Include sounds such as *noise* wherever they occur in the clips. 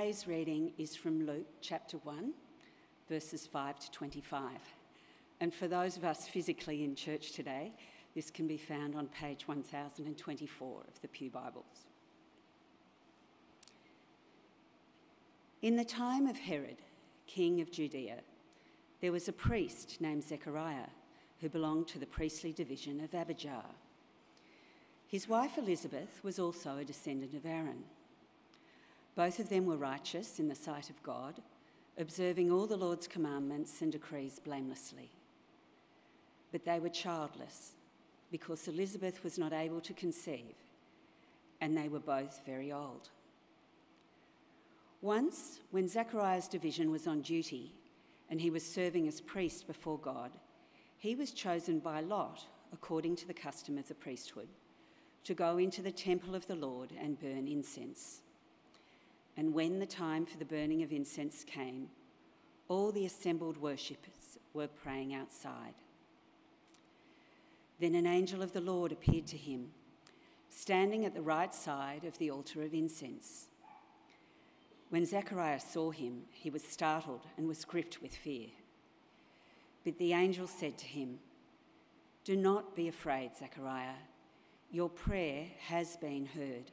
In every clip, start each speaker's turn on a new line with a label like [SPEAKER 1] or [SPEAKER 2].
[SPEAKER 1] today's reading is from Luke chapter 1, verses 5 to 25. And for those of us physically in church today, this can be found on page 1024 of the Pew Bibles. In the time of Herod, king of Judea, there was a priest named Zechariah who belonged to the priestly division of Abijah. His wife Elizabeth was also a descendant of Aaron. Both of them were righteous in the sight of God, observing all the Lord's commandments and decrees blamelessly. But they were childless because Elizabeth was not able to conceive, and they were both very old. Once, when Zechariah's division was on duty and he was serving as priest before God, he was chosen by Lot, according to the custom of the priesthood, to go into the temple of the Lord and burn incense. And when the time for the burning of incense came, all the assembled worshippers were praying outside. Then an angel of the Lord appeared to him, standing at the right side of the altar of incense. When Zechariah saw him, he was startled and was gripped with fear. But the angel said to him, Do not be afraid, Zechariah. Your prayer has been heard.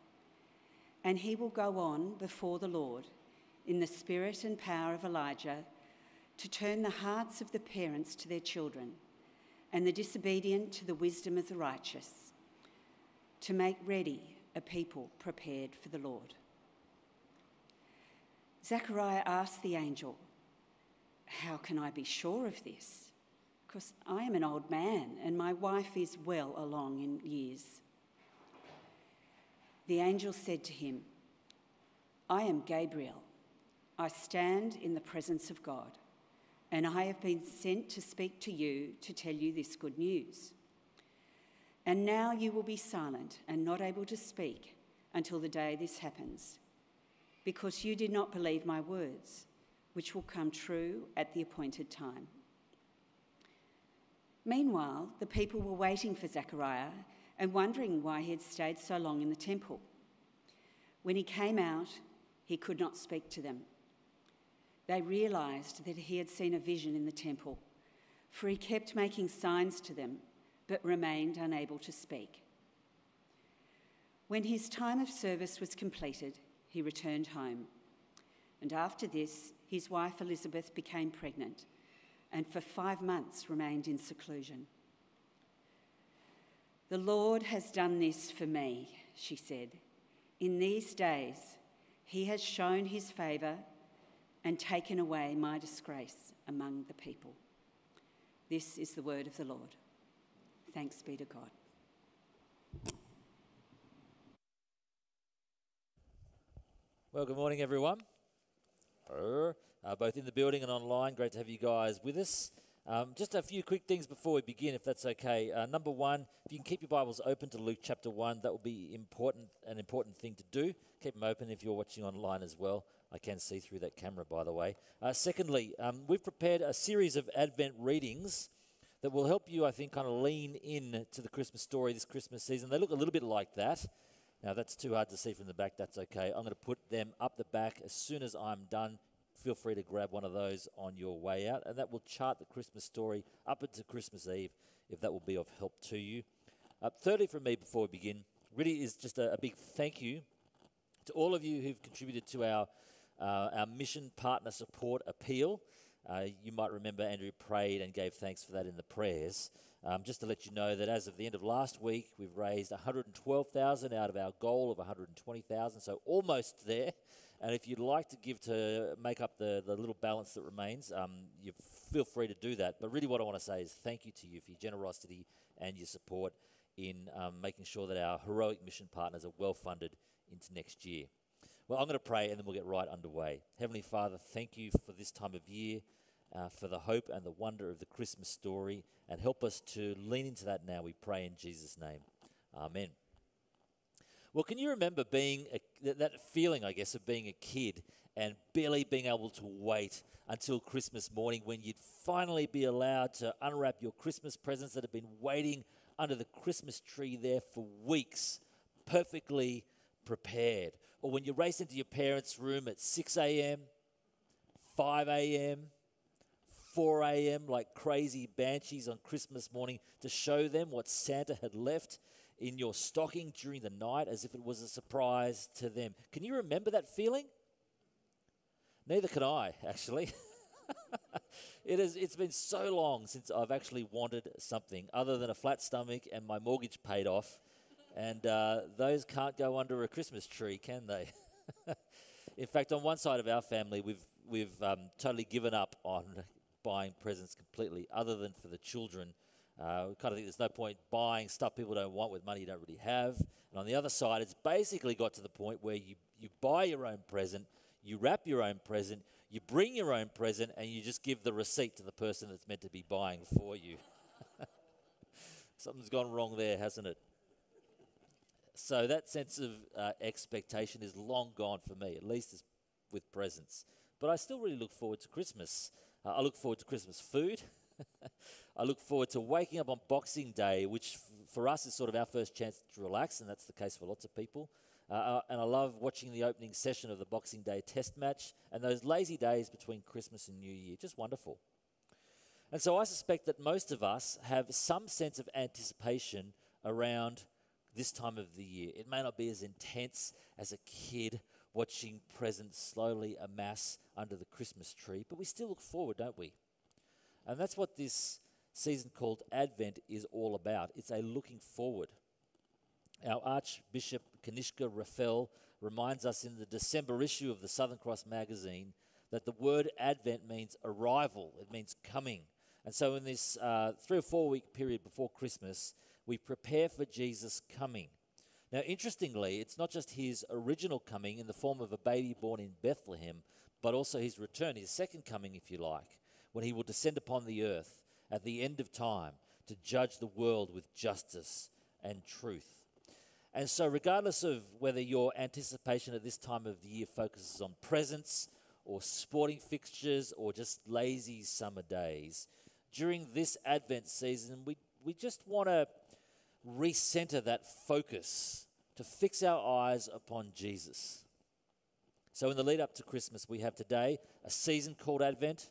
[SPEAKER 1] and he will go on before the Lord in the spirit and power of Elijah to turn the hearts of the parents to their children and the disobedient to the wisdom of the righteous, to make ready a people prepared for the Lord. Zechariah asked the angel, How can I be sure of this? Because I am an old man and my wife is well along in years. The angel said to him, I am Gabriel. I stand in the presence of God and I have been sent to speak to you to tell you this good news. And now you will be silent and not able to speak until the day this happens, because you did not believe my words, which will come true at the appointed time. Meanwhile, the people were waiting for Zechariah and wondering why he had stayed so long in the temple. When he came out, he could not speak to them they realized that he had seen a vision in the temple, for he kept making signs to them, but remained unable to speak. When his time of service was completed, he returned home. And after this, his wife Elizabeth became pregnant and for five months remained in seclusion. The Lord has done this for me, she said. In these days, he has shown his favour and taken away my disgrace among the people. This is the word of the Lord. Thanks be to God.
[SPEAKER 2] Well, good morning, everyone. Uh, both in the building and online. Great to have you guys with us. Um, just a few quick things before we begin, if that's okay. Uh, number one, if you can keep your Bibles open to Luke chapter 1, that will be important, an important thing to do. Keep them open if you're watching online as well. I can see through that camera, by the way. Uh, secondly, um, we've prepared a series of Advent readings that will help you, I think, kind of lean in to the Christmas story this Christmas season. They look a little bit like that. Now, that's too hard to see from the back. That's okay. I'm going to put them up the back as soon as I'm done. Feel free to grab one of those on your way out, and that will chart the Christmas story up into Christmas Eve if that will be of help to you. Uh, thirdly, from me before we begin, really is just a, a big thank you to all of you who've contributed to our uh, our mission partner support appeal. Uh, you might remember Andrew prayed and gave thanks for that in the prayers. Um, just to let you know that as of the end of last week, we've raised 112,000 out of our goal of 120,000, so almost there. And if you'd like to give to make up the, the little balance that remains, um, you feel free to do that. But really, what I want to say is thank you to you for your generosity and your support in um, making sure that our heroic mission partners are well funded into next year. Well, I'm going to pray and then we'll get right underway. Heavenly Father, thank you for this time of year, uh, for the hope and the wonder of the Christmas story, and help us to lean into that now, we pray in Jesus' name. Amen. Well, can you remember being a, that feeling, I guess, of being a kid and barely being able to wait until Christmas morning when you'd finally be allowed to unwrap your Christmas presents that had been waiting under the Christmas tree there for weeks, perfectly prepared? Or when you race into your parents' room at 6 a.m., 5 a.m., 4 a.m., like crazy banshees on Christmas morning to show them what Santa had left in your stocking during the night as if it was a surprise to them. Can you remember that feeling? Neither can I, actually. *laughs* it is, it's been so long since I've actually wanted something other than a flat stomach and my mortgage paid off. And uh, those can't go under a Christmas tree, can they? *laughs* In fact, on one side of our family, we've, we've um, totally given up on buying presents completely, other than for the children uh, we kind of think there's no point buying stuff people don't want with money you don't really have. And on the other side, it's basically got to the point where you, you buy your own present, you wrap your own present, you bring your own present, and you just give the receipt to the person that's meant to be buying for you. *laughs* Something's gone wrong there, hasn't it? So that sense of uh, expectation is long gone for me, at least with presents. But I still really look forward to Christmas. Uh, I look forward to Christmas food. *laughs* *laughs* I look forward to waking up on Boxing Day, which f- for us is sort of our first chance to relax, and that's the case for lots of people. Uh, uh, and I love watching the opening session of the Boxing Day test match and those lazy days between Christmas and New Year. Just wonderful. And so I suspect that most of us have some sense of anticipation around this time of the year. It may not be as intense as a kid watching presents slowly amass under the Christmas tree, but we still look forward, don't we? And that's what this season called Advent is all about. It's a looking forward. Our Archbishop Kanishka Raffel reminds us in the December issue of the Southern Cross magazine that the word Advent means arrival, it means coming. And so, in this uh, three or four week period before Christmas, we prepare for Jesus' coming. Now, interestingly, it's not just his original coming in the form of a baby born in Bethlehem, but also his return, his second coming, if you like, when he will descend upon the earth at the end of time to judge the world with justice and truth. And so, regardless of whether your anticipation at this time of the year focuses on presents or sporting fixtures or just lazy summer days, during this Advent season, we, we just want to recenter that focus to fix our eyes upon Jesus. So, in the lead up to Christmas, we have today a season called Advent.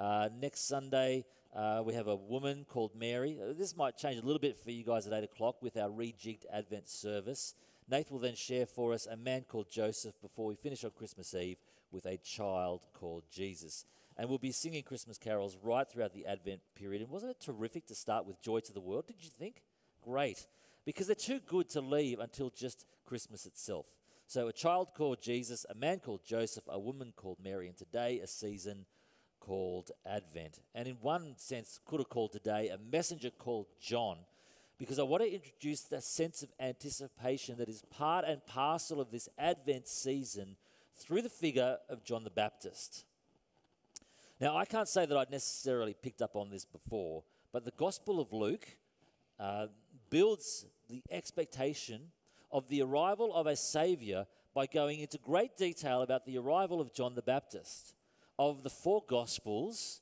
[SPEAKER 2] Uh, next Sunday, uh, we have a woman called Mary. Uh, this might change a little bit for you guys at 8 o'clock with our rejigged Advent service. Nath will then share for us a man called Joseph before we finish on Christmas Eve with a child called Jesus. And we'll be singing Christmas carols right throughout the Advent period. And wasn't it terrific to start with Joy to the World? Did you think? Great. Because they're too good to leave until just Christmas itself. So, a child called Jesus, a man called Joseph, a woman called Mary, and today a season called Advent. And in one sense, could have called today a messenger called John, because I want to introduce that sense of anticipation that is part and parcel of this Advent season through the figure of John the Baptist. Now, I can't say that I'd necessarily picked up on this before, but the Gospel of Luke uh, builds the expectation of the arrival of a Savior by going into great detail about the arrival of John the Baptist of the four Gospels,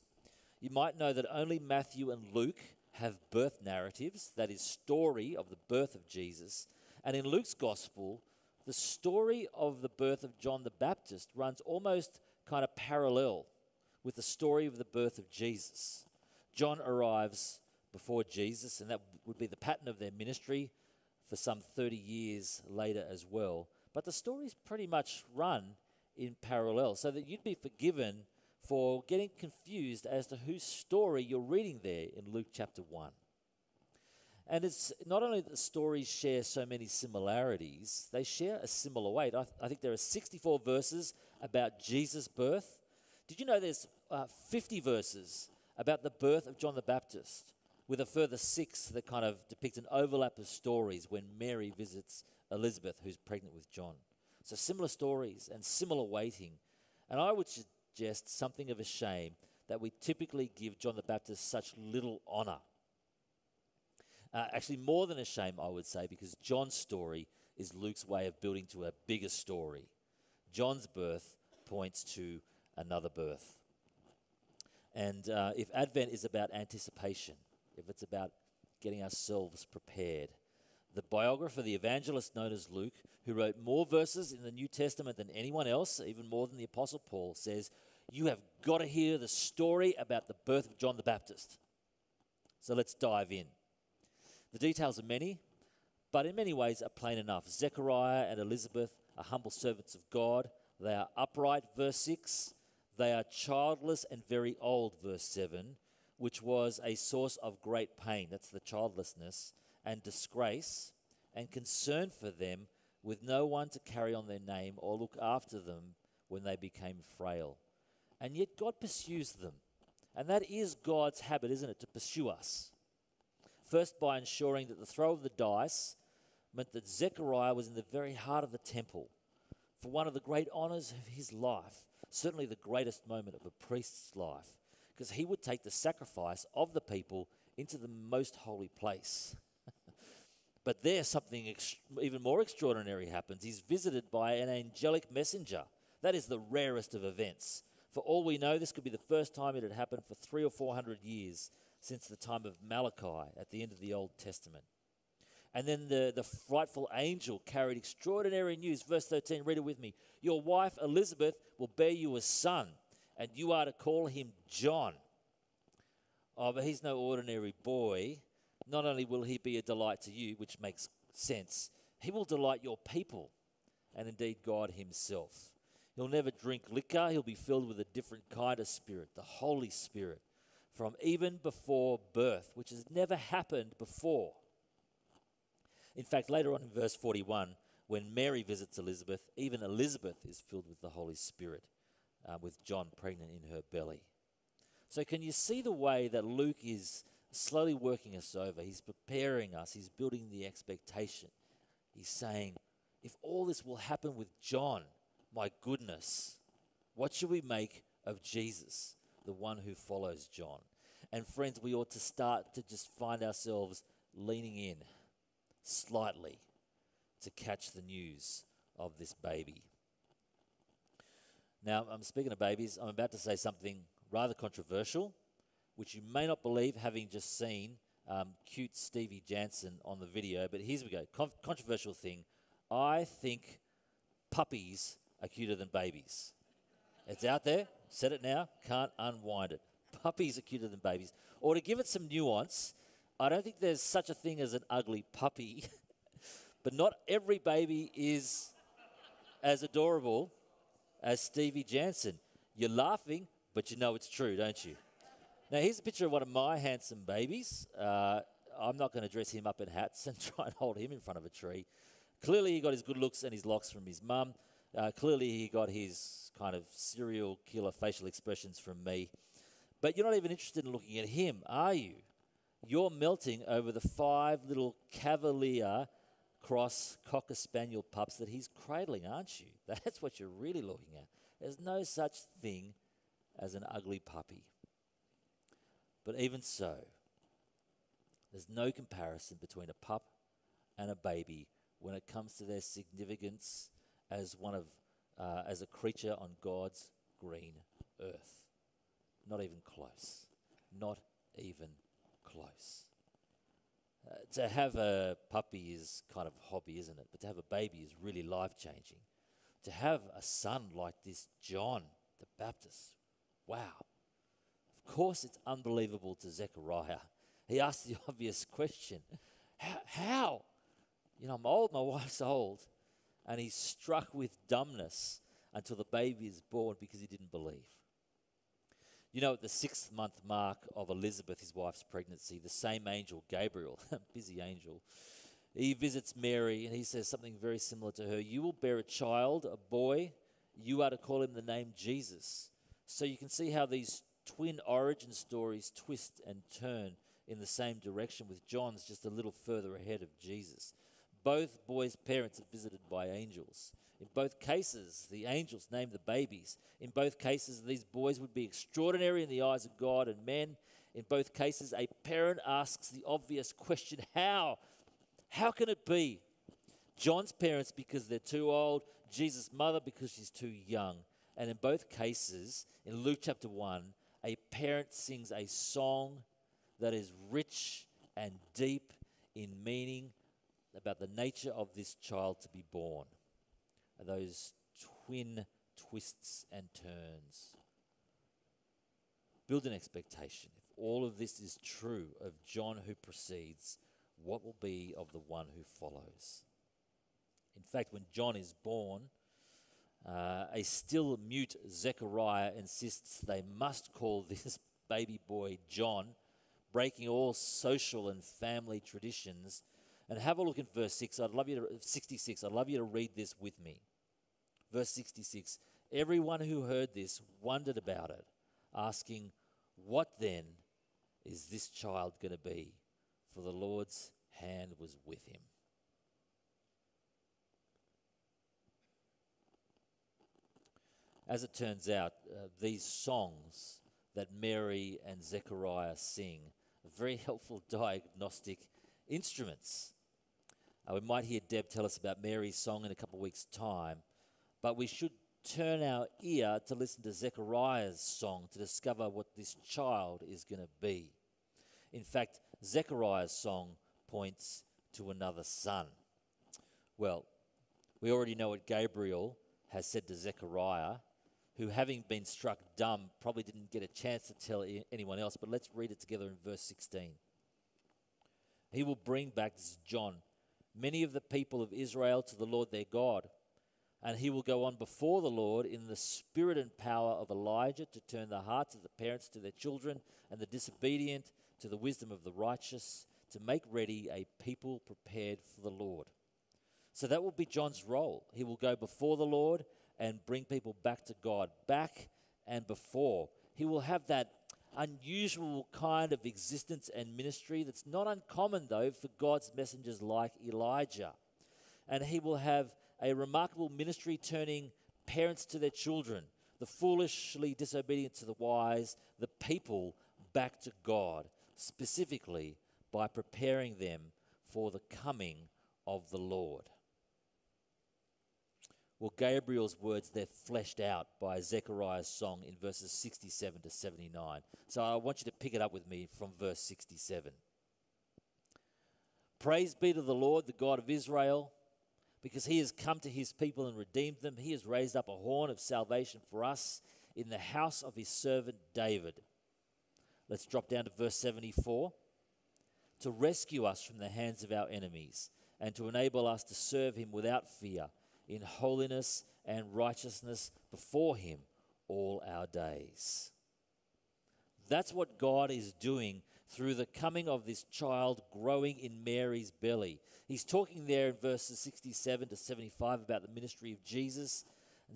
[SPEAKER 2] you might know that only Matthew and Luke have birth narratives, that is, story of the birth of Jesus. And in Luke's Gospel, the story of the birth of John the Baptist runs almost kind of parallel with the story of the birth of Jesus. John arrives before Jesus, and that would be the pattern of their ministry for some 30 years later as well. But the stories pretty much run in parallel so that you'd be forgiven for getting confused as to whose story you're reading there in Luke chapter 1. And it's not only that the stories share so many similarities, they share a similar weight. I, th- I think there are 64 verses about Jesus' birth. Did you know there's uh, 50 verses about the birth of John the Baptist, with a further six that kind of depict an overlap of stories when Mary visits Elizabeth, who's pregnant with John? So similar stories and similar waiting. And I would suggest something of a shame that we typically give John the Baptist such little honor. Uh, actually, more than a shame, I would say, because John's story is Luke's way of building to a bigger story. John's birth points to another birth. And uh, if Advent is about anticipation, if it's about getting ourselves prepared, the biographer, the evangelist known as Luke, who wrote more verses in the New Testament than anyone else, even more than the Apostle Paul, says, You have got to hear the story about the birth of John the Baptist. So let's dive in. The details are many, but in many ways are plain enough. Zechariah and Elizabeth are humble servants of God. They are upright, verse 6. They are childless and very old, verse 7, which was a source of great pain. That's the childlessness and disgrace and concern for them with no one to carry on their name or look after them when they became frail. And yet God pursues them. And that is God's habit, isn't it, to pursue us? First, by ensuring that the throw of the dice meant that Zechariah was in the very heart of the temple for one of the great honors of his life, certainly the greatest moment of a priest's life, because he would take the sacrifice of the people into the most holy place. But there, something ex- even more extraordinary happens. He's visited by an angelic messenger. That is the rarest of events. For all we know, this could be the first time it had happened for three or four hundred years since the time of Malachi at the end of the Old Testament. And then the, the frightful angel carried extraordinary news. Verse 13, read it with me. Your wife Elizabeth will bear you a son, and you are to call him John. Oh, but he's no ordinary boy. Not only will he be a delight to you, which makes sense, he will delight your people, and indeed God himself. He'll never drink liquor, he'll be filled with a different kind of spirit, the Holy Spirit from even before birth, which has never happened before. In fact, later on in verse 41, when Mary visits Elizabeth, even Elizabeth is filled with the Holy Spirit, uh, with John pregnant in her belly. So, can you see the way that Luke is slowly working us over? He's preparing us, he's building the expectation. He's saying, if all this will happen with John, my goodness, what should we make of Jesus? the one who follows John. And friends, we ought to start to just find ourselves leaning in slightly to catch the news of this baby. Now, I'm speaking of babies, I'm about to say something rather controversial, which you may not believe having just seen um, cute Stevie Jansen on the video, but here's we go. Con- controversial thing. I think puppies are cuter than babies. It's out there. Said it now. Can't unwind it. Puppies are cuter than babies. Or to give it some nuance, I don't think there's such a thing as an ugly puppy, *laughs* but not every baby is as adorable as Stevie Jansen. You're laughing, but you know it's true, don't you? Now, here's a picture of one of my handsome babies. Uh, I'm not going to dress him up in hats *laughs* and try and hold him in front of a tree. Clearly, he got his good looks and his locks from his mum. Uh, clearly, he got his kind of serial killer facial expressions from me. But you're not even interested in looking at him, are you? You're melting over the five little Cavalier cross Cocker Spaniel pups that he's cradling, aren't you? *laughs* That's what you're really looking at. There's no such thing as an ugly puppy. But even so, there's no comparison between a pup and a baby when it comes to their significance as one of uh, as a creature on God's green earth. Not even close. Not even close. Uh, to have a puppy is kind of a hobby, isn't it? But to have a baby is really life changing. To have a son like this, John the Baptist, wow. Course, it's unbelievable to Zechariah. He asks the *laughs* obvious question How? how? You know, I'm old, my *laughs* wife's old and he's struck with dumbness until the baby is born because he didn't believe. You know, at the sixth month mark of Elizabeth, his wife's pregnancy, the same angel, Gabriel, *laughs* busy angel, he visits Mary and he says something very similar to her You will bear a child, a boy. You are to call him the name Jesus. So you can see how these twin origin stories twist and turn in the same direction, with John's just a little further ahead of Jesus. Both boys' parents are visited by angels. In both cases, the angels name the babies. In both cases, these boys would be extraordinary in the eyes of God and men. In both cases, a parent asks the obvious question how? How can it be? John's parents because they're too old, Jesus' mother because she's too young. And in both cases, in Luke chapter 1, a parent sings a song that is rich and deep in meaning about the nature of this child to be born. Those twin twists and turns. Build an expectation. If all of this is true of John who precedes, what will be of the one who follows? In fact, when John is born, uh, a still mute Zechariah insists they must call *laughs* this baby boy John, breaking all social and family traditions. And have a look at verse 6. I'd love you to 66. I'd love you to read this with me. Verse 66. Everyone who heard this wondered about it, asking, What then is this child going to be? For the Lord's hand was with him. As it turns out, uh, these songs that Mary and Zechariah sing are very *laughs* helpful diagnostic instruments. Uh, we might hear Deb tell us about Mary's song in a couple of weeks' time, but we should turn our ear to listen to Zechariah's song to discover what this child is going to be. In fact, Zechariah's song points to another son. Well, we already know what Gabriel has said to Zechariah who, having been struck dumb, probably didn't get a chance to tell anyone else. But let's read it together in verse 16. He will bring back, John, many of the people of Israel to the Lord their God. And he will go on before the Lord in the spirit and power of Elijah to turn the hearts of the parents to their children and the disobedient to the wisdom of the righteous, to make ready a people prepared for the Lord. So that will be John's role. He will go before the Lord and bring people back to God, back and before. He will have that unusual kind of existence and ministry that's not uncommon, though, for God's messengers like Elijah. And he will have a remarkable ministry turning parents to their children, the foolishly disobedient to the wise, the people back to God, specifically by preparing them for the coming of the Lord. Well, Gabriel's words, they're fleshed out by Zechariah's song in verses 67 to 79. So I want you to pick it up with me from verse 67. Praise be to the Lord, the God of Israel, because he has come to his people and redeemed them. He has raised up a horn of salvation for us in the house of his servant David. Let's drop down to verse 74. To rescue us from the hands of our enemies and to enable us to serve him without fear in holiness and righteousness before Him all our days. That's what God is doing through the coming of this child growing in Mary's belly. He's talking there in verses 67 to 75 about the ministry of Jesus.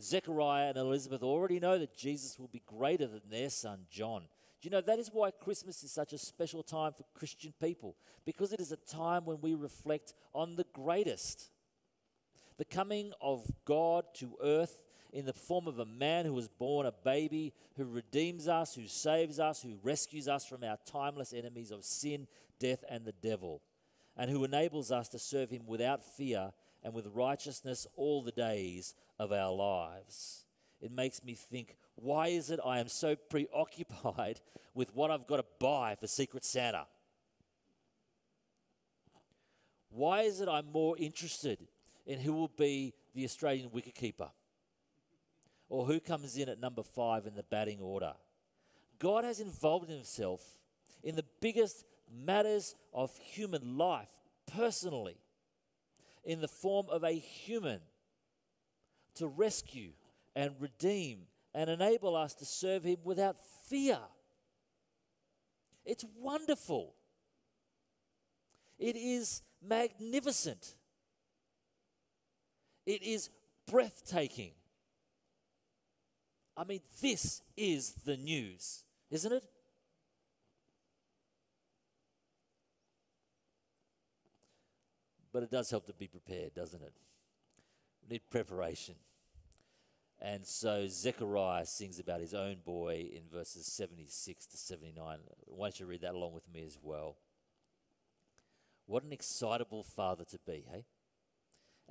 [SPEAKER 2] Zechariah and Elizabeth already know that Jesus will be greater than their son John. Do you know that is why Christmas is such a special time for Christian people? Because it is a time when we reflect on the greatest the coming of God to earth in the form of a man who was born a baby, who redeems us, who saves us, who rescues us from our timeless enemies of sin, death, and the devil, and who enables us to serve him without fear and with righteousness all the days of our lives. It makes me think, why is it I am so preoccupied *laughs* with what I've got to buy for Secret Santa? Why is it I'm more interested in who will be the Australian wicketkeeper or who comes in at number five in the batting order. God has involved himself in the biggest matters of human life personally in the form of a human to rescue and redeem and enable us to serve him without fear. It's wonderful. It is magnificent. It is breathtaking. I mean, this is the news, isn't it? but it does help to be prepared, doesn't it? We need preparation. And so Zechariah sings about his own boy in verses 76 to 79. Why don't you read that along with me as well? What an excitable father to be, hey?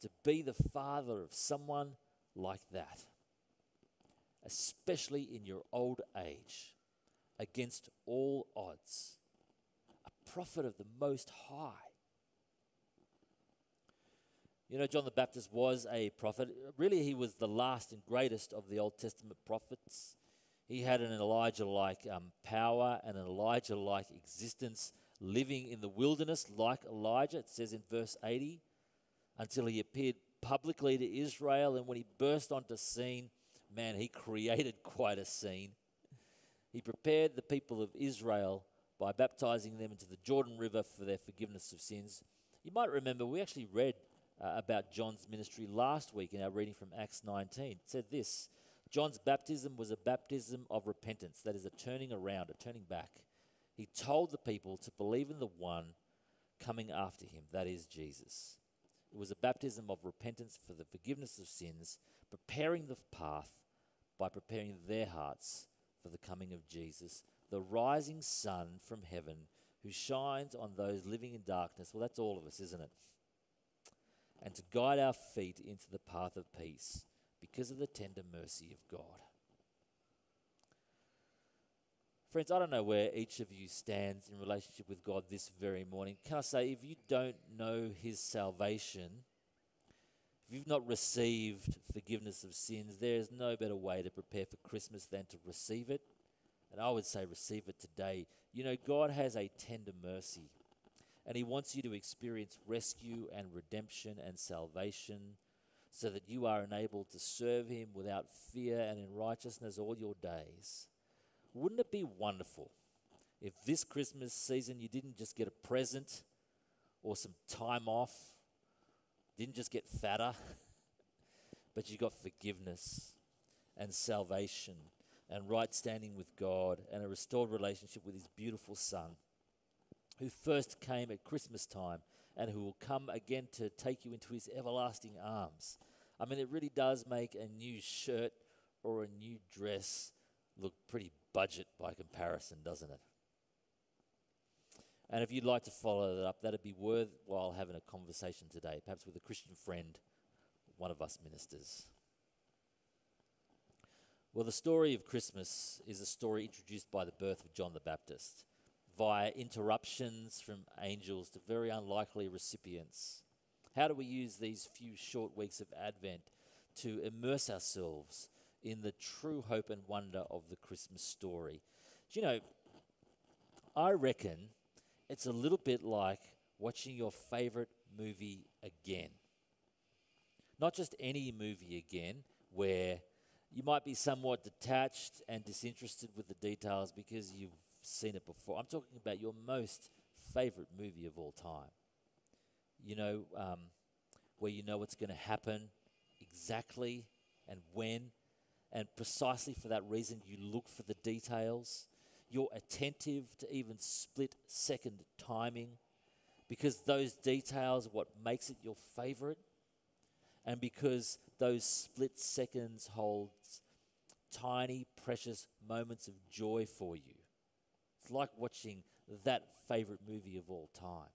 [SPEAKER 2] to be the father of someone like that, especially in your old age, against all odds. A prophet of the Most High. You know, John the Baptist was a prophet. Really, he was the last and greatest of the Old Testament prophets. He had an Elijah like um, power and an Elijah like existence, living in the wilderness like Elijah, it says in verse 80, until he appeared publicly to Israel. And when he burst onto scene, man, he created *laughs* quite a scene. He prepared the people of Israel by baptizing them into the Jordan River for their forgiveness of sins. You might remember we actually read uh, about John's ministry last week in our reading from Acts 19. It said this John's baptism was a baptism of repentance, that is, a turning around, a turning back. He told the people to believe in the one coming after him, that is Jesus. It was a baptism of repentance for the forgiveness of sins, preparing the path by preparing their hearts for the coming of Jesus, the rising sun from heaven who shines on those living in darkness. Well, that's all of us, isn't it? and to guide our feet into the path of peace because of the tender mercy of God. Friends, I don't know where each of you stands in relationship with God this very morning. Can I say, if you don't know His salvation, if you've not received forgiveness of sins, there is no better way to prepare for Christmas than to receive it. And I would say, receive it today. You know, God has a tender mercy and He wants you to experience rescue and redemption and salvation so that you are enabled to serve Him without fear and in righteousness all your days. Wouldn't it be wonderful if this Christmas season you didn't just get a present or some time off, didn't just get fatter, *laughs* but you got forgiveness and salvation and right standing with God and a restored relationship with His beautiful Son? who first came at Christmas time and who will come again to take you into his everlasting arms. I mean, it really does make a new shirt or a new dress look pretty budget by comparison, doesn't it? And if you'd like to follow that up, that'd be worthwhile having a conversation today, perhaps with a Christian friend, one of us ministers. Well, the story of Christmas is a story introduced by the birth of John the Baptist via interruptions from angels to very unlikely recipients. How do we use these few short weeks of Advent to immerse ourselves in the true hope and wonder of the Christmas story? Do you know, I reckon it's a little bit like watching your favorite movie again. Not just any movie again, where you might be somewhat detached and disinterested with the details because you've seen it before. I'm talking about your most favorite movie of all time. You know, um, where you know what's going to happen exactly and when, and precisely for that reason, you look for the details. You're attentive to even split second timing because those details are what makes it your favorite, and because those split seconds holds tiny, precious moments of joy for you. It's like watching that favorite movie of all time.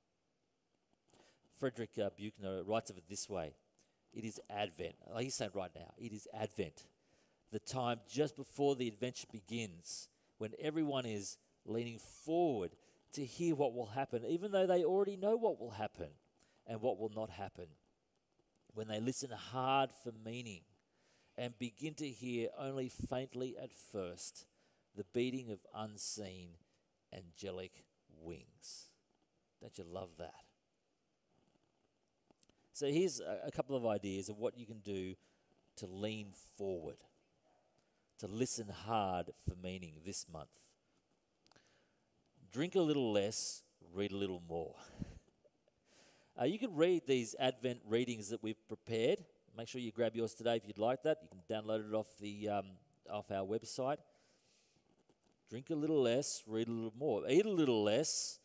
[SPEAKER 2] Frederick uh, Buechner writes of it this way It is Advent. Like he's saying right now, it is Advent, the time just before the adventure begins, when everyone is leaning forward to hear what will happen, even though they already know what will happen and what will not happen. When they listen hard for meaning and begin to hear only faintly at first the beating of unseen angelic wings. Don't you love that? So here's a, couple of ideas of what you can do to lean forward, to listen hard for meaning this month. Drink a little less, read a little more. *laughs* Uh, you can read these Advent readings that we've prepared. Make sure you grab yours today if you'd like that. You can download it off the um, off our website. Drink a little less, read a little more. Eat a little less,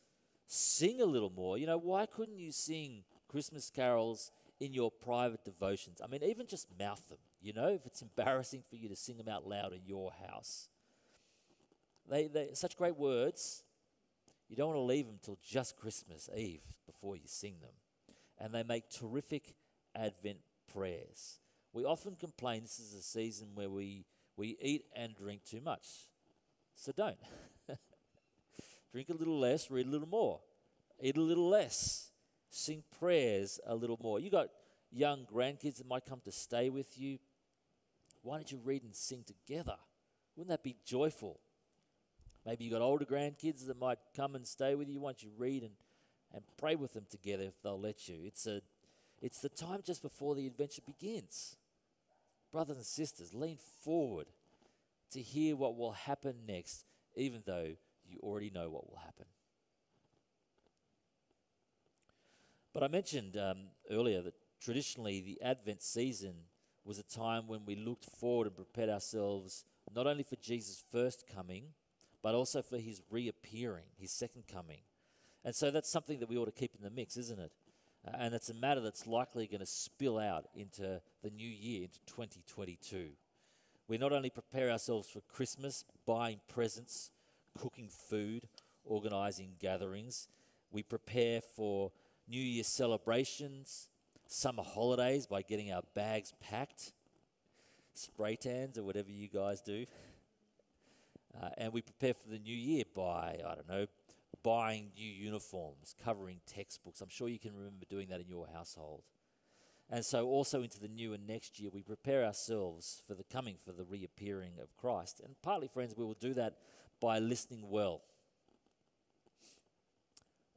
[SPEAKER 2] sing a little more. You know, why couldn't you sing Christmas carols in your private devotions? I mean, even just mouth them. You know, if it's embarrassing for you to sing them out loud in your house. They, they such great words. You don't want to leave them till just Christmas Eve before you sing them. And they make terrific Advent prayers. We often complain this is a season where we, we eat and drink too much. So don't. *laughs* drink a little less, read a little more. Eat a little less. Sing prayers a little more. You got young grandkids that might come to stay with you. Why don't you read and sing together? Wouldn't that be joyful? Maybe you've got older grandkids that might come and stay with you. Why don't you read and, and pray with them together if they'll let you? It's a it's the time just before the adventure begins. Brothers and sisters, lean forward to hear what will happen next, even though you already know what will happen. But I mentioned um, earlier that traditionally the Advent season was a time when we looked forward and prepared ourselves not only for Jesus' first coming, but also for his reappearing, his second coming. And so that's something that we ought to keep in the mix, isn't it? Uh, and it's a matter that's likely going to spill out into the new year, into 2022. We not only prepare ourselves for Christmas, buying presents, cooking food, organizing gatherings, we prepare for New Year celebrations, summer holidays by getting our bags packed, spray tans or whatever you guys do. Uh, and we prepare for the new year by, I don't know, buying new uniforms, covering textbooks. I'm sure you can remember doing that in your household. And so, also into the new and next year, we prepare ourselves for the coming, for the reappearing of Christ. And partly, friends, we will do that by listening well.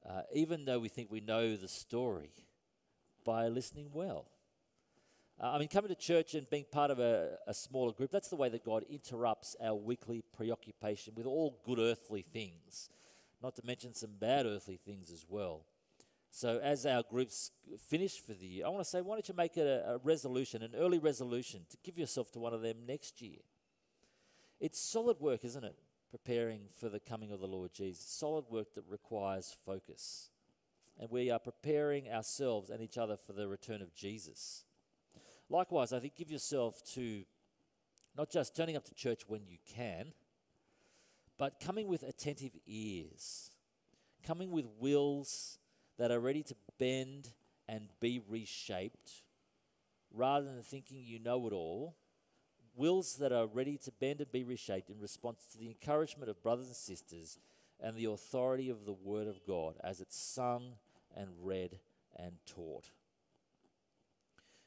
[SPEAKER 2] Uh, even though we think we know the story, by listening well. Uh, I mean, coming to church and being part of a, a smaller group, that's the way that God interrupts our weekly preoccupation with all good earthly things not to mention some bad earthly things as well. So, as our groups finish for the year, I want to say, why don't you make a, a resolution, an early resolution, to give yourself to one of them next year? It's solid work, isn't it? Preparing for the coming of the Lord Jesus. Solid work that requires focus. And we are preparing ourselves and each other for the return of Jesus. Likewise, I think give yourself to not just turning up to church when you can, but coming with attentive ears, coming with wills that are ready to bend and be reshaped, rather than thinking you know it all, wills that are ready to bend and be reshaped in response to the encouragement of brothers and sisters and the authority of the Word of God as it's sung and read and taught.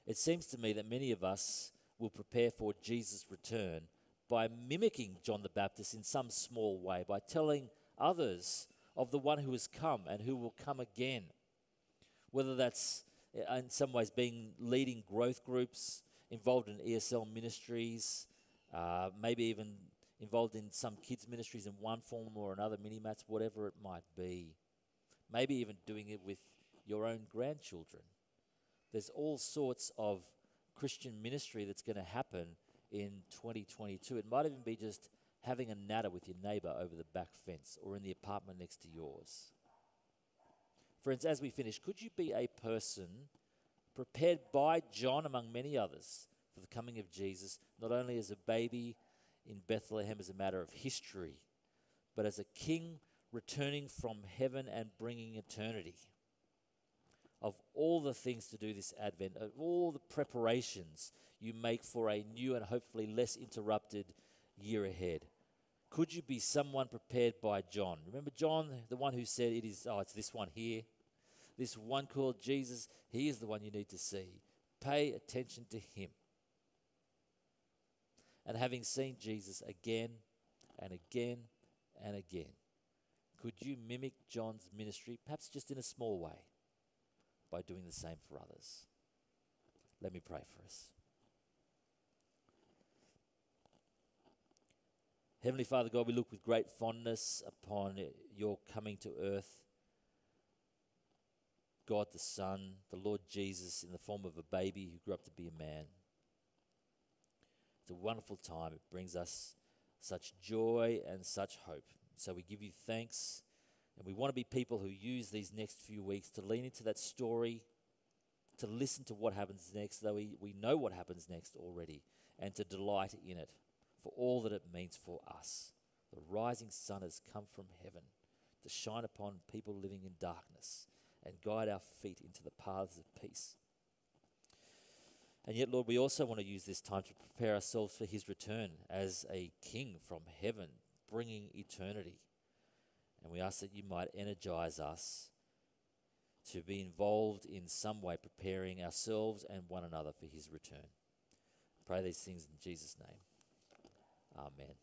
[SPEAKER 2] It seems to me that many of us will prepare for Jesus' return by mimicking John the Baptist in some small way, by telling others of the one who has come and who will come again. Whether that's uh, in some ways being leading growth groups, involved in ESL ministries, uh, maybe even involved in some kids' ministries in one form or another, mini mats, whatever it might be. Maybe even doing it with your own grandchildren. There's all sorts of Christian ministry that's going to happen in 2022. It might even be just having a natter with your neighbor over the back fence or in the apartment next to yours. Friends, as we finish, could you be a person prepared by John, among many others, for the coming of Jesus, not only as a baby in Bethlehem as a matter of history, but as a king returning from heaven and bringing eternity? Of all the things to do this Advent, of all the preparations you make for a new and hopefully less interrupted year ahead. Could you be someone prepared by John? Remember John, the one who said it is, oh, it's this one here? This one called Jesus, he is the one you need to see. Pay attention to him. And having seen Jesus again and again and again, could you mimic John's ministry, perhaps just in a small way, by doing the same for others? Let me pray for us. Heavenly Father God, we look with great fondness upon your coming to earth. God the Son, the Lord Jesus, in the form of a baby who grew up to be a man. It's a wonderful time. It brings us such joy and such hope. So we give you thanks, and we want to be people who use these next few weeks to lean into that story, to listen to what happens next, though we, we know what happens next already, and to delight in it for all that it means for us. The rising sun has come from heaven to shine upon people living in darkness and guide our feet into the paths of peace. And yet, Lord, we also want to use this time to prepare ourselves for his return as a king from heaven, bringing eternity. And we ask that you might energize us to be involved in some way, preparing ourselves and one another for his return. Pray these things in Jesus' name. Amen.